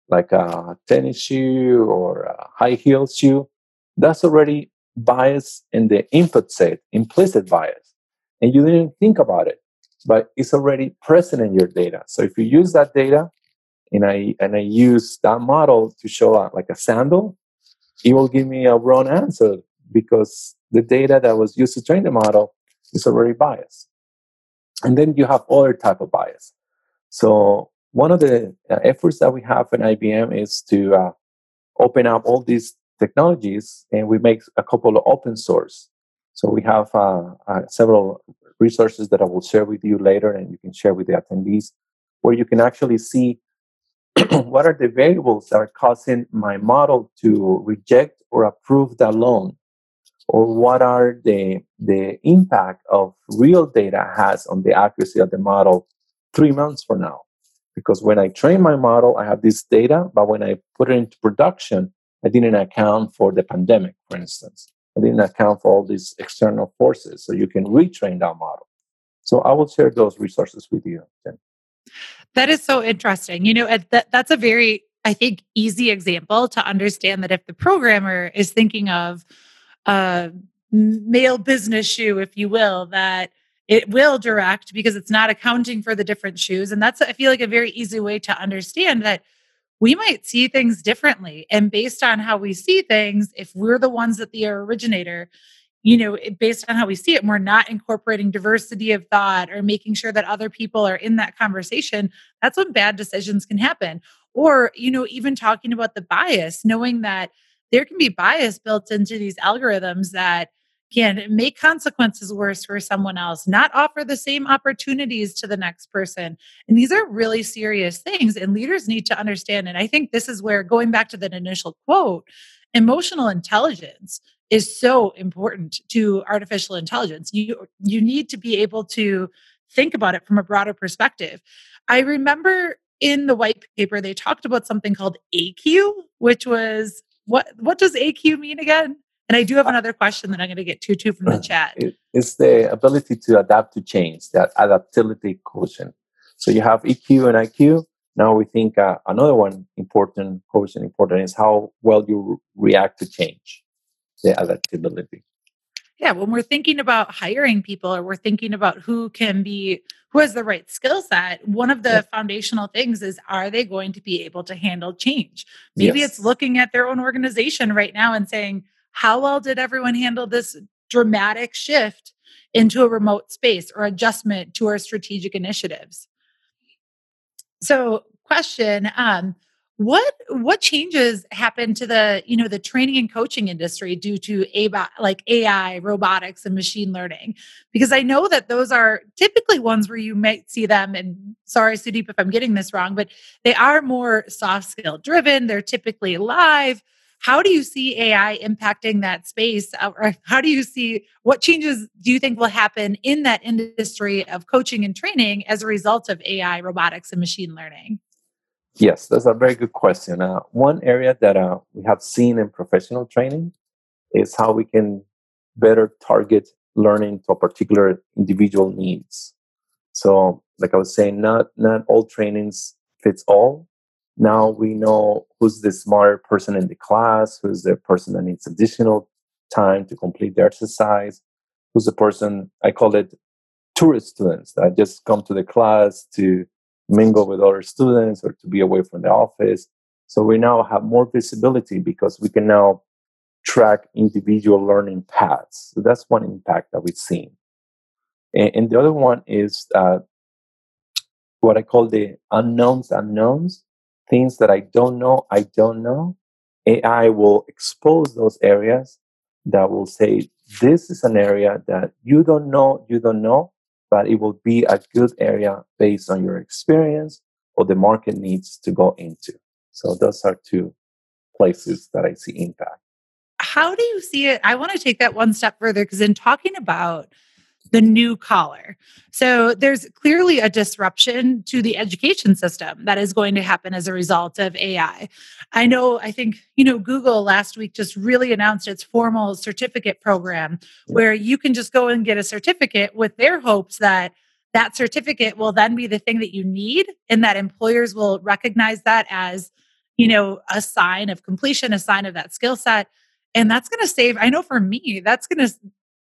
like a tennis shoe or a high heel shoe. That's already bias in the input set, implicit bias. And you didn't think about it but it's already present in your data. So if you use that data and I and I use that model to show a, like a sandal, it will give me a wrong answer because the data that was used to train the model is already biased. And then you have other type of bias. So one of the uh, efforts that we have in IBM is to uh, open up all these technologies and we make a couple of open source. So we have uh, uh several resources that I will share with you later and you can share with the attendees, where you can actually see *clears throat* what are the variables that are causing my model to reject or approve that loan or what are the the impact of real data has on the accuracy of the model three months from now because when i train my model i have this data but when i put it into production i didn't account for the pandemic for instance I didn't account for all these external forces. So you can retrain that model. So I will share those resources with you. That is so interesting. You know, that, that's a very, I think, easy example to understand that if the programmer is thinking of a male business shoe, if you will, that it will direct because it's not accounting for the different shoes. And that's, I feel like, a very easy way to understand that we might see things differently. And based on how we see things, if we're the ones that the originator, you know, based on how we see it, we're not incorporating diversity of thought or making sure that other people are in that conversation, that's when bad decisions can happen. Or, you know, even talking about the bias, knowing that there can be bias built into these algorithms that can make consequences worse for someone else, not offer the same opportunities to the next person. And these are really serious things, and leaders need to understand. And I think this is where, going back to that initial quote, emotional intelligence is so important to artificial intelligence. You, you need to be able to think about it from a broader perspective. I remember in the white paper, they talked about something called AQ, which was what what does AQ mean again? And I do have another question that I'm going to get to too from the *clears throat* chat. It's the ability to adapt to change, that adaptability quotient. So you have EQ and IQ. Now we think uh, another one important quotient important is how well you react to change, the adaptability. Yeah, when we're thinking about hiring people or we're thinking about who can be who has the right skill set, one of the yeah. foundational things is are they going to be able to handle change? Maybe yes. it's looking at their own organization right now and saying, how well did everyone handle this dramatic shift into a remote space or adjustment to our strategic initiatives? So, question um, what what changes happened to the you know the training and coaching industry due to AI, like AI, robotics, and machine learning? Because I know that those are typically ones where you might see them. And sorry, Sudeep, if I'm getting this wrong, but they are more soft skill driven. They're typically live. How do you see AI impacting that space? Uh, or how do you see what changes do you think will happen in that industry of coaching and training as a result of AI, robotics, and machine learning? Yes, that's a very good question. Uh, one area that uh, we have seen in professional training is how we can better target learning to a particular individual needs. So, like I was saying, not not all trainings fits all. Now we know who's the smart person in the class, who's the person that needs additional time to complete the exercise, who's the person I call it tourist students that just come to the class to mingle with other students or to be away from the office. So we now have more visibility because we can now track individual learning paths. So that's one impact that we've seen. And, and the other one is uh, what I call the unknowns unknowns, things that I don't know, I don't know. AI will expose those areas that will say, this is an area that you don't know, you don't know, but it will be a good area based on your experience or the market needs to go into. So those are two places that I see impact. How do you see it? I want to take that one step further because in talking about the new collar. So there's clearly a disruption to the education system that is going to happen as a result of AI. I know, I think, you know, Google last week just really announced its formal certificate program where you can just go and get a certificate with their hopes that that certificate will then be the thing that you need and that employers will recognize that as, you know, a sign of completion, a sign of that skill set and that's going to save i know for me that's going to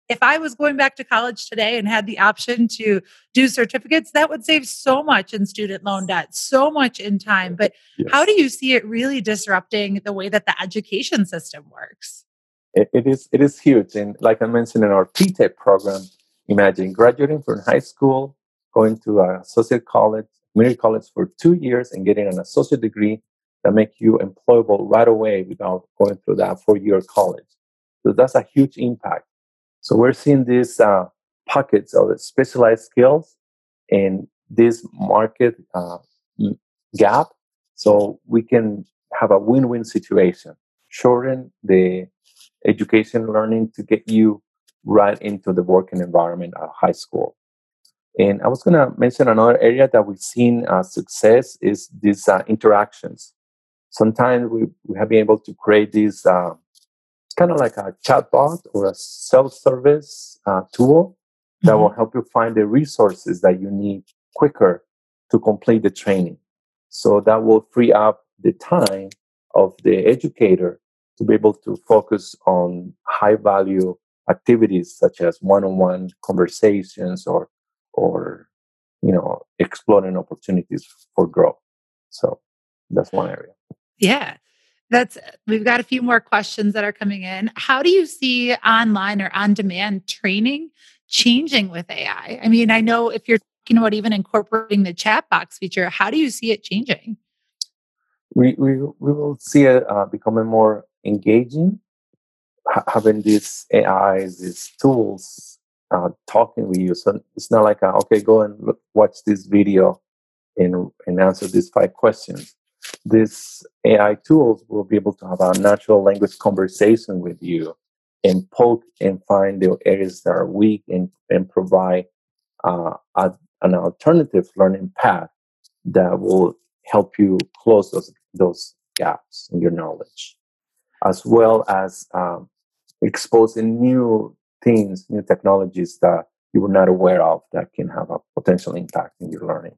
if I was going back to college today and had the option to do certificates, that would save so much in student loan debt, so much in time. But yes. how do you see it really disrupting the way that the education system works? it, it is it is huge. And like I mentioned in our P-TECH program, imagine graduating from high school, going to a associate college, community college for two years and getting an associate degree that make you employable right away without going through that four-year college. So that's a huge impact so we're seeing these uh, pockets of specialized skills in this market uh, gap. So we can have a win-win situation, shorten the education learning to get you right into the working environment at high school. And I was going to mention another area that we've seen uh, success is these uh, interactions. Sometimes we, we have been able to create these uh, kind of like a chatbot or a self-service uh, tool that mm-hmm. will help you find the resources that you need quicker to complete the training. So that will free up the time of the educator to be able to focus on high value activities such as one-on-one conversations or or you know exploring opportunities for growth. So that's one area. Yeah. That's we've got a few more questions that are coming in. How do you see online or on demand training changing with AI? I mean, I know if you're talking about even incorporating the chat box feature, how do you see it changing? We we, we will see it uh, becoming more engaging, having these AIs, these tools uh, talking with you. So it's not like, a, okay, go and look, watch this video and, and answer these five questions these AI tools will be able to have a natural language conversation with you and poke and find the areas that are weak and, and provide uh, a, an alternative learning path that will help you close those, those gaps in your knowledge, as well as um, exposing new things, new technologies that you were not aware of that can have a potential impact in your learning.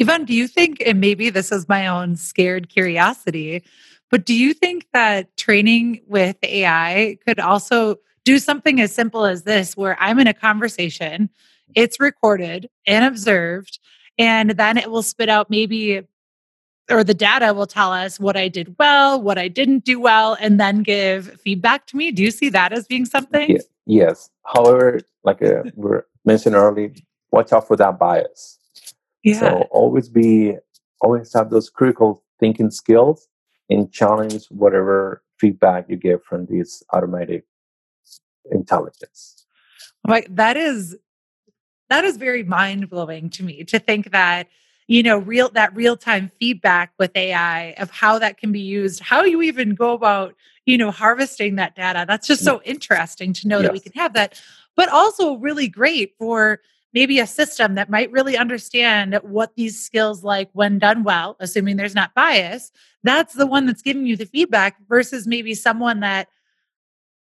Ivan, do you think, and maybe this is my own scared curiosity, but do you think that training with AI could also do something as simple as this where I'm in a conversation, it's recorded and observed, and then it will spit out maybe or the data will tell us what I did well, what I didn't do well, and then give feedback to me. Do you see that as being something? Yeah, yes. However, like uh, we mentioned earlier, watch out for that bias. Yeah. So always be, always have those critical thinking skills and challenge whatever feedback you get from this automatic intelligence. Like that is that is very mind blowing to me to think that you know real that real time feedback with ai of how that can be used how you even go about you know harvesting that data that's just mm. so interesting to know yes. that we can have that but also really great for maybe a system that might really understand what these skills like when done well assuming there's not bias that's the one that's giving you the feedback versus maybe someone that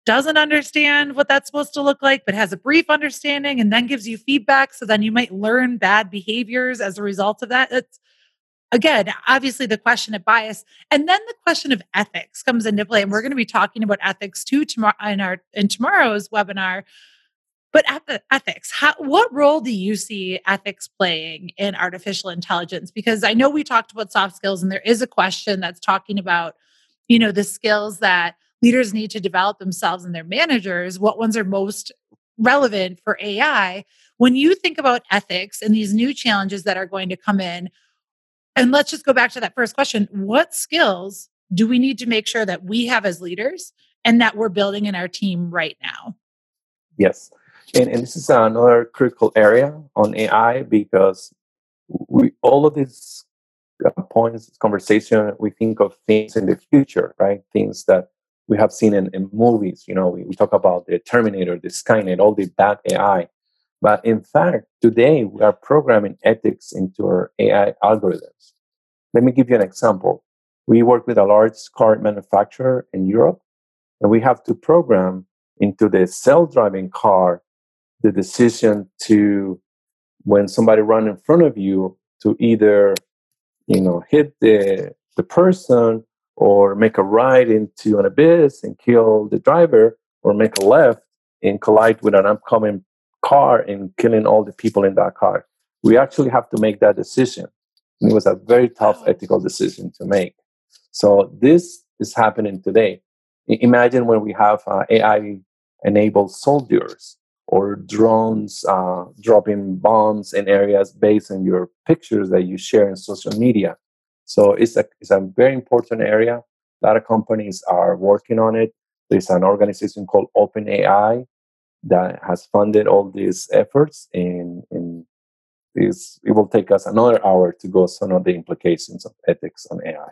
doesn't understand what that's supposed to look like, but has a brief understanding and then gives you feedback. So then you might learn bad behaviors as a result of that. It's again, obviously the question of bias. And then the question of ethics comes into play. And we're going to be talking about ethics too tomorrow in our in tomorrow's webinar. But uh, ethics, how, what role do you see ethics playing in artificial intelligence? Because I know we talked about soft skills, and there is a question that's talking about, you know, the skills that leaders need to develop themselves and their managers, what ones are most relevant for AI. When you think about ethics and these new challenges that are going to come in, and let's just go back to that first question what skills do we need to make sure that we have as leaders and that we're building in our team right now? Yes. And, and this is another critical area on AI because we all of these uh, points, this conversation, we think of things in the future, right? Things that we have seen in, in movies. You know, we, we talk about the Terminator, the Skynet, all the bad AI. But in fact, today we are programming ethics into our AI algorithms. Let me give you an example. We work with a large car manufacturer in Europe, and we have to program into the self-driving car the decision to when somebody run in front of you to either you know hit the the person or make a right into an abyss and kill the driver, or make a left and collide with an upcoming car and killing all the people in that car. We actually have to make that decision. And it was a very tough ethical decision to make. So this is happening today. Imagine when we have uh, AI enabled soldiers or drones uh, dropping bombs in areas based on your pictures that you share in social media. So it's a, it's a very important area. A lot of companies are working on it. There's an organization called OpenAI that has funded all these efforts, and, and this, it will take us another hour to go some of the implications of ethics on AI.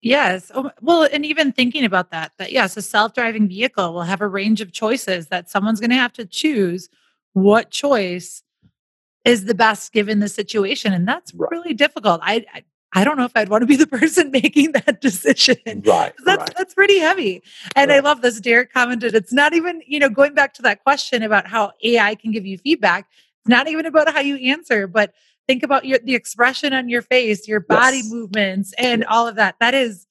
Yes. Oh, well, and even thinking about that, that yes, a self driving vehicle will have a range of choices that someone's going to have to choose what choice is the best given the situation. And that's right. really difficult. I, I, I don't know if I'd want to be the *laughs* person making that decision. Right. That's right. that's pretty heavy. And right. I love this. Derek commented, it's not even, you know, going back to that question about how AI can give you feedback. It's not even about how you answer, but think about your the expression on your face, your body yes. movements, and all of that. That is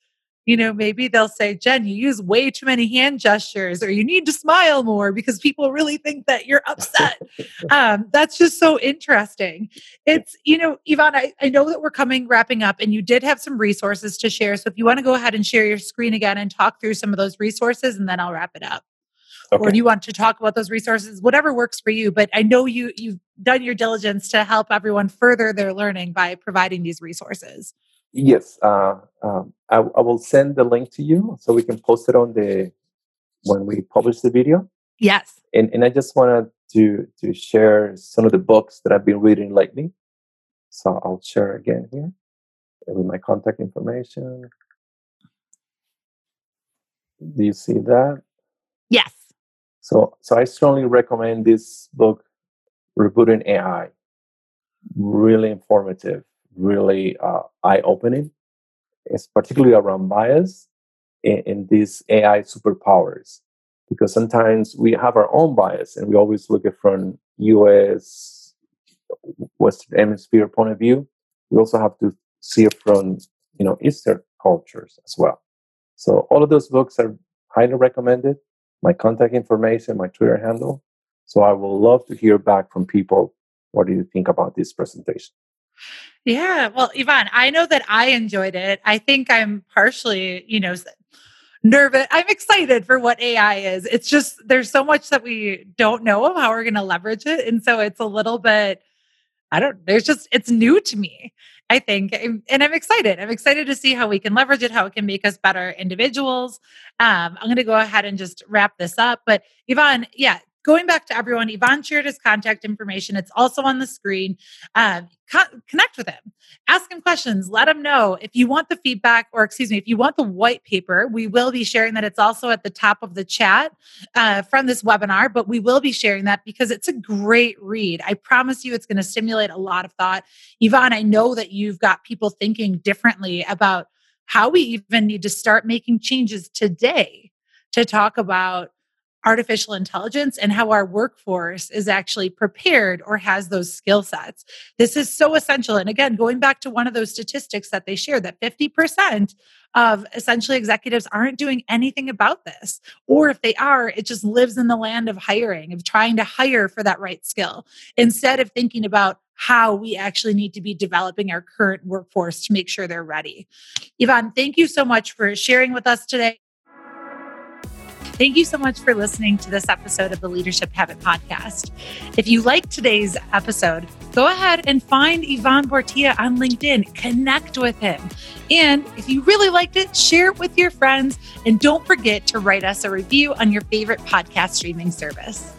you know, maybe they'll say, Jenn, you use way too many hand gestures, or you need to smile more because people really think that you're upset. *laughs* um, that's just so interesting. It's, you know, Ivan, I, I know that we're coming wrapping up and you did have some resources to share. So if you want to go ahead and share your screen again and talk through some of those resources, and then I'll wrap it up. Okay. Or do you want to talk about those resources? Whatever works for you. But I know you you've done your diligence to help everyone further their learning by providing these resources. Yes, uh, um, I, I, will send the link to you so we can post it on the when we publish the video. Yes, and and I just wanted to to share some of the books that I've been reading lately. So I'll share again here with my contact information. Do you see that? Yes. So so I strongly recommend this book, Rebooting AI. Really informative really uh, eye opening. It's particularly around bias in, in, these AI superpowers, because sometimes we have our own bias and we always look at from US, Western Hemisphere point of view. We also have to see it from you know Eastern cultures as well. So all of those books are highly recommended. My contact information, my Twitter handle. So I will love to hear back from people. What do you think about this presentation? Yeah, well, Ivan, I know that I enjoyed it. I think I'm partially, you know, nervous. I'm excited for what AI is. It's just there's so much that we don't know of how we're going to leverage it, and so it's a little bit. I don't. There's just it's new to me. I think, and I'm excited. I'm excited to see how we can leverage it, how it can make us better individuals. Um, I'm going to go ahead and just wrap this up. But Ivan, yeah, going back to everyone, Ivan shared his contact information. It's also on the screen. Um, co- connect with him, ask him questions, let him know. If you want the feedback, or excuse me, if you want the white paper, we will be sharing that. It's also at the top of the chat uh, from this webinar, but we will be sharing that because it's a great read. I promise you, it's going to stimulate a lot of thought. Ivan, I know that you've got people thinking differently about how we even need to start making changes today to talk about artificial intelligence and how our workforce is actually prepared or has those skill sets. This is so essential. And again, going back to one of those statistics that they shared, that 50% of essentially executives aren't doing anything about this. Or if they are, it just lives in the land of hiring, of trying to hire for that right skill instead of thinking about how we actually need to be developing our current workforce to make sure they're ready. Ivan, thank you so much for sharing with us today. Thank you so much for listening to this episode of the Leadership Habit Podcast. If you liked today's episode, go ahead and find Ivan Portilla on LinkedIn, connect with him. And if you really liked it, share it with your friends. And don't forget to write us a review on your favorite podcast streaming service.